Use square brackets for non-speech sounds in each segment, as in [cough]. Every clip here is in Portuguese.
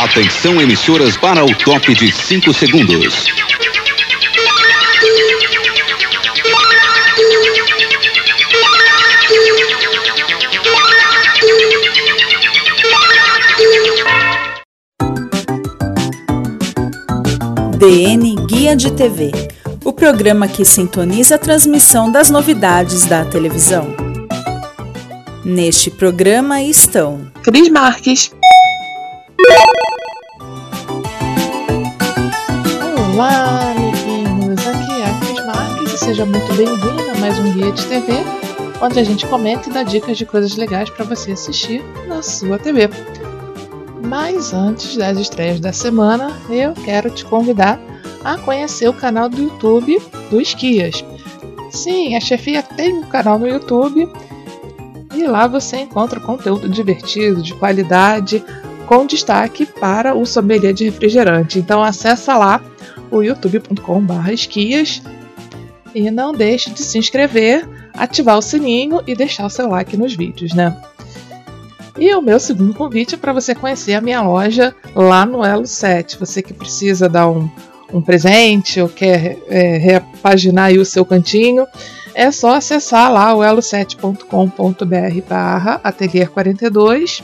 Atenção emissoras para o top de 5 segundos. DN Guia de TV, o programa que sintoniza a transmissão das novidades da televisão. Neste programa estão Cris Marques. Seja muito bem-vindo a mais um Guia de TV, onde a gente comenta e dá dicas de coisas legais para você assistir na sua TV. Mas antes das estreias da semana, eu quero te convidar a conhecer o canal do YouTube do Esquias. Sim, a chefia tem um canal no YouTube e lá você encontra conteúdo divertido, de qualidade, com destaque para o sommelier de refrigerante. Então acessa lá o youtube.com/esquias e não deixe de se inscrever, ativar o sininho e deixar o seu like nos vídeos, né? E o meu segundo convite é para você conhecer a minha loja lá no Elo 7. Você que precisa dar um, um presente ou quer é, repaginar o seu cantinho, é só acessar lá o elo7.com.br barra atelier 42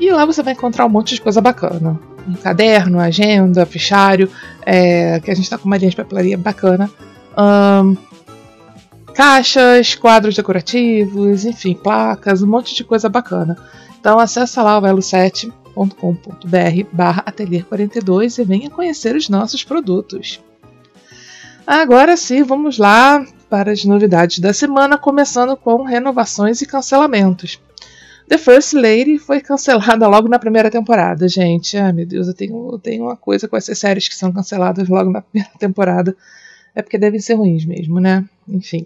e lá você vai encontrar um monte de coisa bacana. Um caderno, agenda, fichário, é, que a gente está com uma linha de papelaria bacana. Caixas, quadros decorativos, enfim, placas, um monte de coisa bacana. Então acessa lá o elo7.com.br barra atelier 42 e venha conhecer os nossos produtos. Agora sim, vamos lá para as novidades da semana, começando com renovações e cancelamentos. The First Lady foi cancelada logo na primeira temporada, gente. Ai meu Deus, eu tenho, eu tenho uma coisa com essas séries que são canceladas logo na primeira temporada. É porque devem ser ruins mesmo, né? Enfim.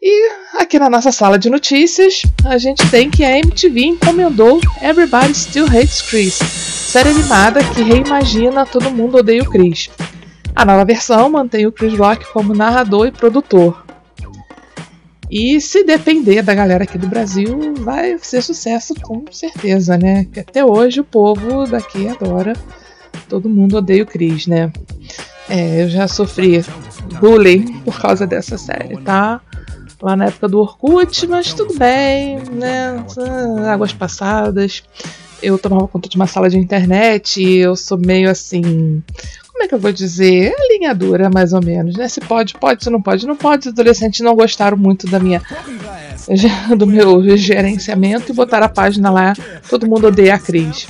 E aqui na nossa sala de notícias, a gente tem que a MTV encomendou Everybody Still Hates Chris, série animada que reimagina Todo Mundo Odeia o Chris. A nova versão mantém o Chris Rock como narrador e produtor. E se depender da galera aqui do Brasil, vai ser sucesso com certeza, né? Que até hoje o povo daqui adora. Todo mundo odeia o Chris, né? É, eu já sofri bullying por causa dessa série, tá? Lá na época do Orkut, mas tudo bem, né? Águas passadas. Eu tomava conta de uma sala de internet e eu sou meio assim como é que eu vou dizer? É linha dura, mais ou menos, né? Se pode, pode, se não pode, não pode. Os adolescentes não gostaram muito da minha [laughs] do meu gerenciamento e botaram a página lá, todo mundo odeia a Cris.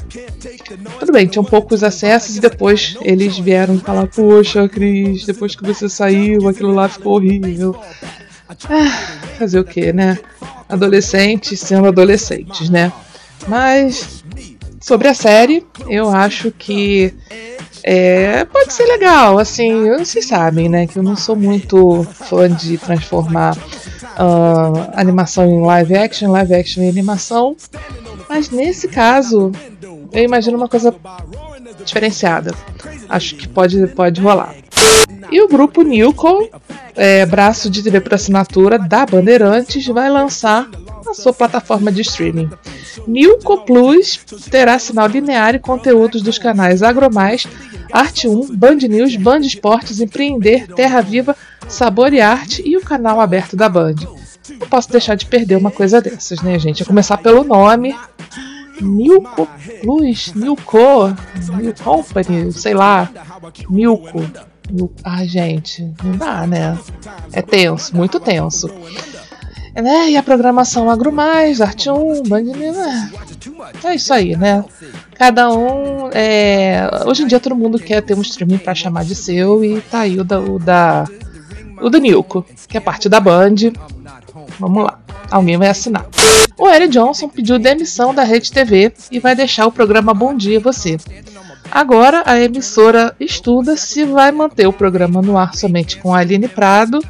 Tudo bem, tinham poucos acessos e depois eles vieram falar, poxa, Cris, depois que você saiu, aquilo lá ficou horrível. Ah, fazer o que, né? Adolescentes sendo adolescentes, né? Mas sobre a série, eu acho que é, pode ser legal, assim, vocês sabem, né, que eu não sou muito fã de transformar uh, animação em live action, live action em animação, mas nesse caso eu imagino uma coisa diferenciada. Acho que pode, pode rolar. E o grupo Nilco, é, braço de TV por assinatura da Bandeirantes, vai lançar a sua plataforma de streaming. Nilco Plus terá sinal linear e conteúdos dos canais Agromais, Arte 1, Band News, Band Esportes, Empreender, Terra Viva, Sabor e Arte e o canal aberto da Band. Não posso deixar de perder uma coisa dessas, né, gente? A começar pelo nome. Nilco Plus, Nilco, New Company, sei lá, Nilco. Ah, gente, não dá, né? É tenso, muito tenso. Né? E a programação Agromais, Arte 1, Band News. É isso aí, né? Cada um. É... Hoje em dia todo mundo quer ter um streaming para chamar de seu e tá aí o da. O da, o do Nilco, que é parte da Band. Vamos lá. alguém vai assinar. O Eric Johnson pediu demissão da Rede TV e vai deixar o programa Bom Dia Você. Agora a emissora estuda se vai manter o programa no ar somente com a Aline Prado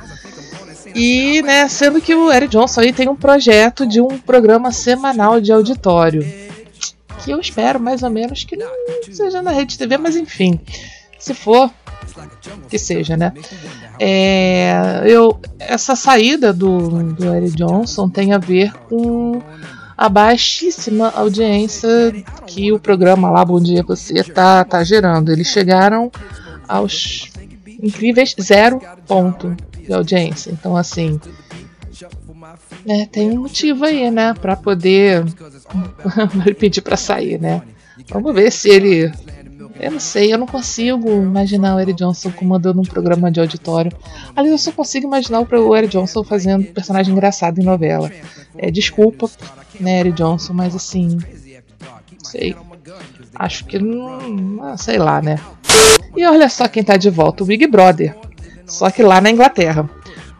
e, né, sendo que o Eric Johnson aí tem um projeto de um programa semanal de auditório. Que eu espero mais ou menos que não seja na Rede TV, mas enfim. Se for, que seja, né? É, eu, essa saída do, do Eric Johnson tem a ver com a baixíssima audiência que o programa lá Bom Dia Você tá, tá gerando. Eles chegaram aos incríveis zero ponto de audiência. Então, assim, né, tem um motivo aí, né, para poder [laughs] pedir para sair, né? Vamos ver se ele. Eu não sei, eu não consigo imaginar o Eric Johnson comandando um programa de auditório. Aliás, eu só consigo imaginar o Eric Johnson fazendo personagem engraçado em novela. É, desculpa, né, Eric Johnson, mas assim. Não sei. Acho que não. Sei lá, né? E olha só quem tá de volta: o Big Brother só que lá na Inglaterra.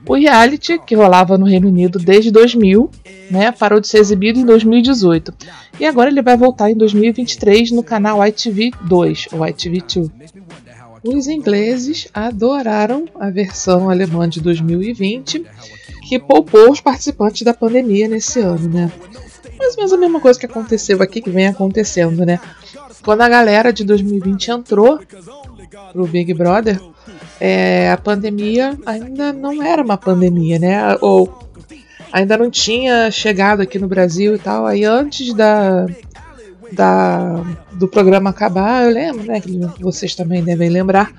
O reality, que rolava no Reino Unido desde 2000, né, parou de ser exibido em 2018. E agora ele vai voltar em 2023 no canal ITV2, ou ITV2. Os ingleses adoraram a versão alemã de 2020, que poupou os participantes da pandemia nesse ano, né? Mais ou menos a mesma coisa que aconteceu aqui, que vem acontecendo, né? Quando a galera de 2020 entrou pro Big Brother, é, a pandemia ainda não era uma pandemia, né? Ou ainda não tinha chegado aqui no Brasil e tal. Aí antes da, da do programa acabar, eu lembro, né? Que vocês também devem lembrar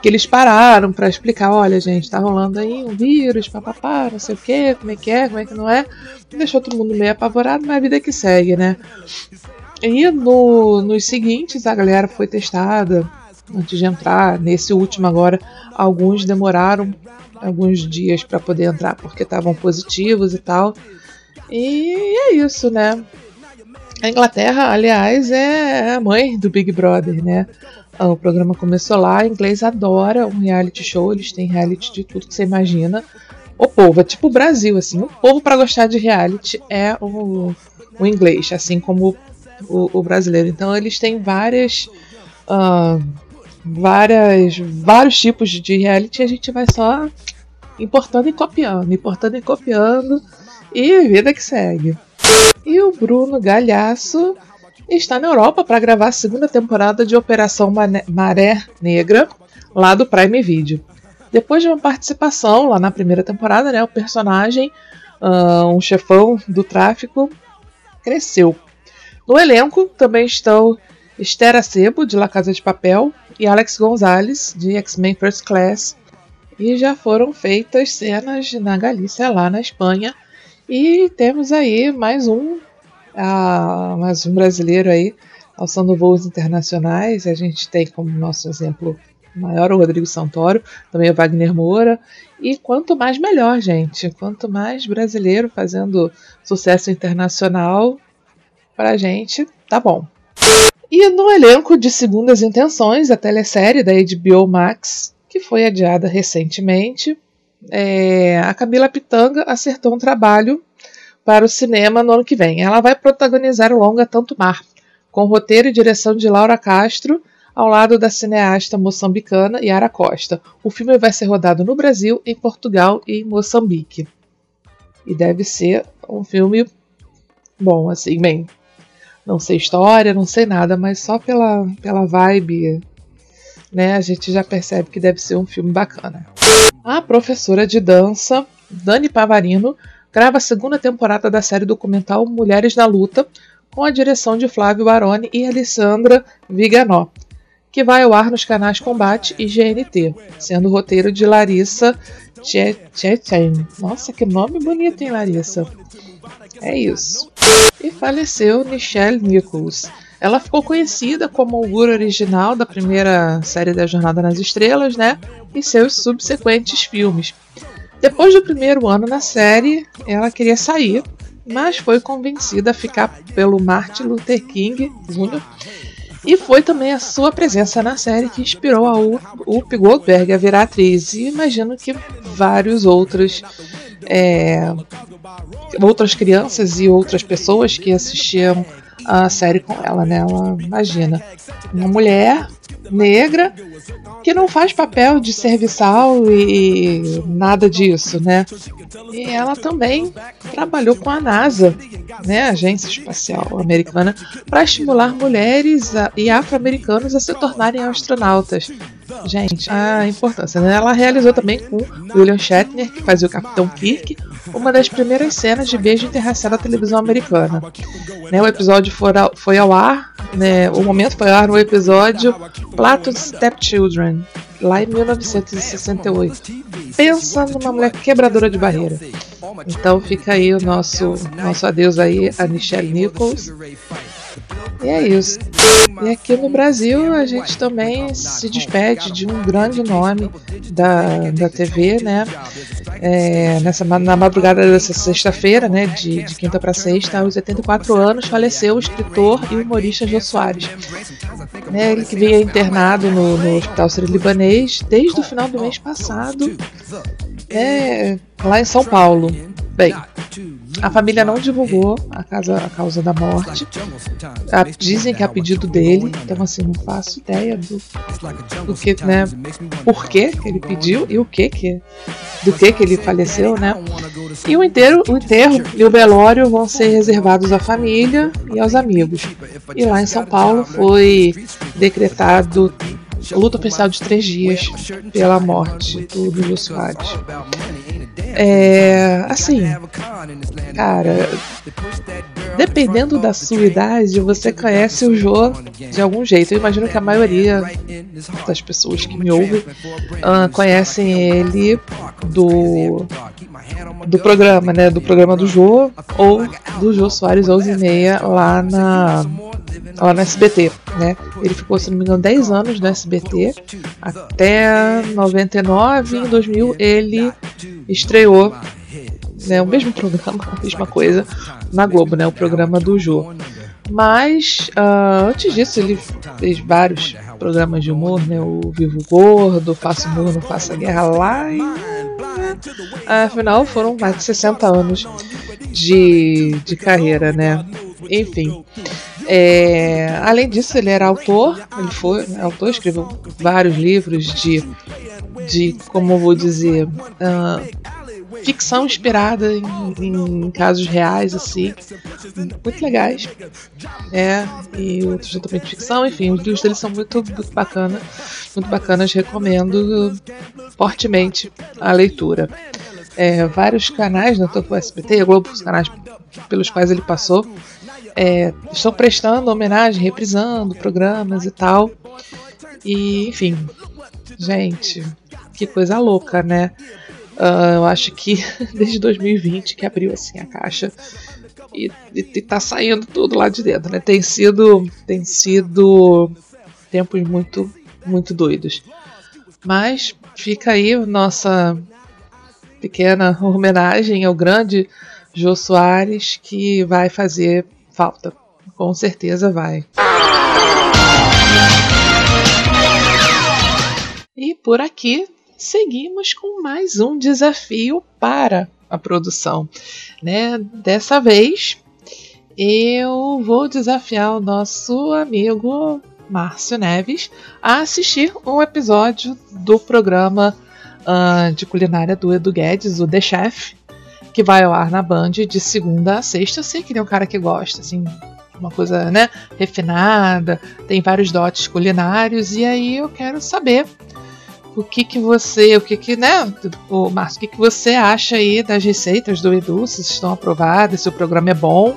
que eles pararam para explicar, olha gente, tá rolando aí um vírus, papapá, não sei o que, como é que é, como é que não é. Deixou todo mundo meio apavorado, mas a vida que segue, né? E no, nos seguintes a galera foi testada, antes de entrar. Nesse último agora, alguns demoraram alguns dias para poder entrar porque estavam positivos e tal. E é isso, né? A Inglaterra, aliás, é a mãe do Big Brother, né? O programa começou lá, o inglês adora um reality show, eles têm reality de tudo que você imagina. O povo, é tipo o Brasil, assim, o povo para gostar de reality é o, o inglês, assim como o, o brasileiro. Então eles têm várias uh, várias, vários tipos de reality, a gente vai só importando e copiando, importando e copiando, e vida que segue. E o Bruno Galhaço está na Europa para gravar a segunda temporada de Operação Maré Negra, lá do Prime Video. Depois de uma participação lá na primeira temporada, né, o personagem, uh, um chefão do tráfico, cresceu. No elenco também estão Esther Acebo, de La Casa de Papel, e Alex Gonzalez, de X-Men First Class. E já foram feitas cenas na Galícia, lá na Espanha. E temos aí mais um, uh, mais um brasileiro aí, alçando voos internacionais. A gente tem como nosso exemplo maior o Rodrigo Santoro, também o Wagner Moura. E quanto mais melhor, gente. Quanto mais brasileiro fazendo sucesso internacional, pra gente, tá bom. E no elenco de Segundas Intenções, a telesérie da HBO Max, que foi adiada recentemente, é, a Camila Pitanga acertou um trabalho para o cinema no ano que vem. Ela vai protagonizar o longa Tanto Mar, com roteiro e direção de Laura Castro, ao lado da cineasta moçambicana Yara Costa. O filme vai ser rodado no Brasil, em Portugal e em Moçambique. E deve ser um filme bom, assim, bem não sei história, não sei nada, mas só pela, pela vibe, né, a gente já percebe que deve ser um filme bacana. A professora de dança, Dani Pavarino, grava a segunda temporada da série documental Mulheres na Luta, com a direção de Flávio Baroni e Alessandra Viganó, que vai ao ar nos canais Combate e GNT, sendo o roteiro de Larissa Tchetchen. Nossa, que nome bonito, hein, Larissa? É isso. E faleceu Michelle Nichols. Ela ficou conhecida como o augura original da primeira série da Jornada nas Estrelas, né? E seus subsequentes filmes. Depois do primeiro ano na série, ela queria sair, mas foi convencida a ficar pelo Martin Luther King Jr. E foi também a sua presença na série que inspirou a Whoopi Goldberg a virar atriz. E imagino que vários outros é, outras crianças e outras pessoas que assistiam a série com ela, né? Ela imagina uma mulher negra que não faz papel de serviçal e nada disso, né? E ela também trabalhou com a NASA, né, Agência Espacial Americana, para estimular mulheres e afro-americanos a se tornarem astronautas. Gente, a importância. Né? Ela realizou também com William Shatner, que fazia o Capitão Kirk, uma das primeiras cenas de beijo interracial da televisão americana. Né, o episódio foi ao ar, né, o momento foi ao ar no episódio Plato Stepchildren, lá em 1968. Pensa numa mulher quebradora de barreira. Então fica aí o nosso, nosso adeus aí a Michelle Nichols. E é isso. E aqui no Brasil a gente também se despede de um grande nome da, da TV, né? É, nessa, na madrugada dessa sexta-feira, né? De, de quinta para sexta, aos 84 anos, faleceu o escritor e humorista Jô Soares. Né, ele que vinha internado no, no Hospital Sírio-Libanês desde o final do mês passado, é, lá em São Paulo. Bem, a família não divulgou a, casa, a causa da morte. A, dizem que é a pedido dele, então assim, não faço ideia do, do que, né? Por que ele pediu e o que que do que que ele faleceu, né? E o inteiro, o enterro e o velório vão ser reservados à família e aos amigos. E lá em São Paulo foi decretado luta oficial de três dias pela morte do Jô Soares. É, assim, cara, dependendo da sua idade, você conhece o Jô de algum jeito. Eu imagino que a maioria das pessoas que me ouvem uh, conhecem ele do do programa, né? Do programa do Jô ou do Jô Soares 11 e meia lá na lá no SBT, né? Ele ficou, se não me engano, 10 anos no SBT, até 99, em 2000 ele estreou né, o mesmo programa, [laughs] a mesma coisa, na Globo, né? O programa do Jô. Mas uh, antes disso ele fez vários programas de humor, né? O Vivo Gordo, Faço Humor, Não Faça Guerra lá e afinal foram mais de 60 anos de, de carreira, né? Enfim. É, além disso, ele era autor, ele foi autor, escreveu vários livros de, de como vou dizer, uh, ficção inspirada em, em, casos reais, assim, muito legais. É, e outros também de ficção, enfim, os livros dele são muito, muito bacanas, muito bacanas, recomendo fortemente a leitura. É, vários canais, né, tanto o SBT, Globo, os canais pelos quais ele passou, é, estão prestando homenagem, reprisando programas e tal. E, enfim, gente, que coisa louca, né? Uh, eu acho que [laughs] desde 2020 que abriu assim a caixa e, e, e tá saindo tudo lá de dentro, né? Tem sido, tem sido tempos muito, muito doidos. Mas fica aí nossa pequena homenagem ao grande Jô Soares que vai fazer falta. Com certeza vai. E por aqui seguimos com mais um desafio para a produção. Né? Dessa vez eu vou desafiar o nosso amigo Márcio Neves a assistir um episódio do programa uh, de culinária do Edu Guedes, o The Chef, que vai ao ar na Band de segunda a sexta. Eu sei que é um cara que gosta, assim, uma coisa, né, refinada, tem vários dotes culinários, e aí eu quero saber o que que você, o que que, né, o Márcio, o que que você acha aí das receitas do Edu, se estão aprovadas, se o programa é bom,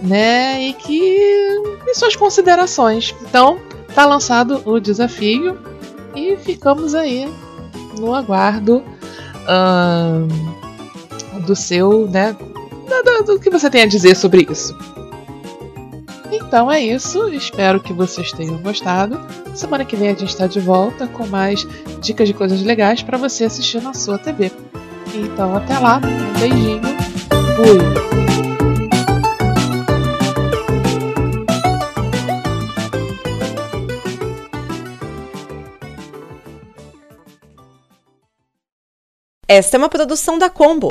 né, e que e suas considerações. Então, tá lançado o desafio e ficamos aí no aguardo. Hum, do seu, né? Do, do, que você tem a dizer sobre isso. Então é isso, espero que vocês tenham gostado. Semana que vem a gente está de volta com mais dicas de coisas legais para você assistir na sua TV. Então até lá, um beijinho, fui! Esta é uma produção da Combo.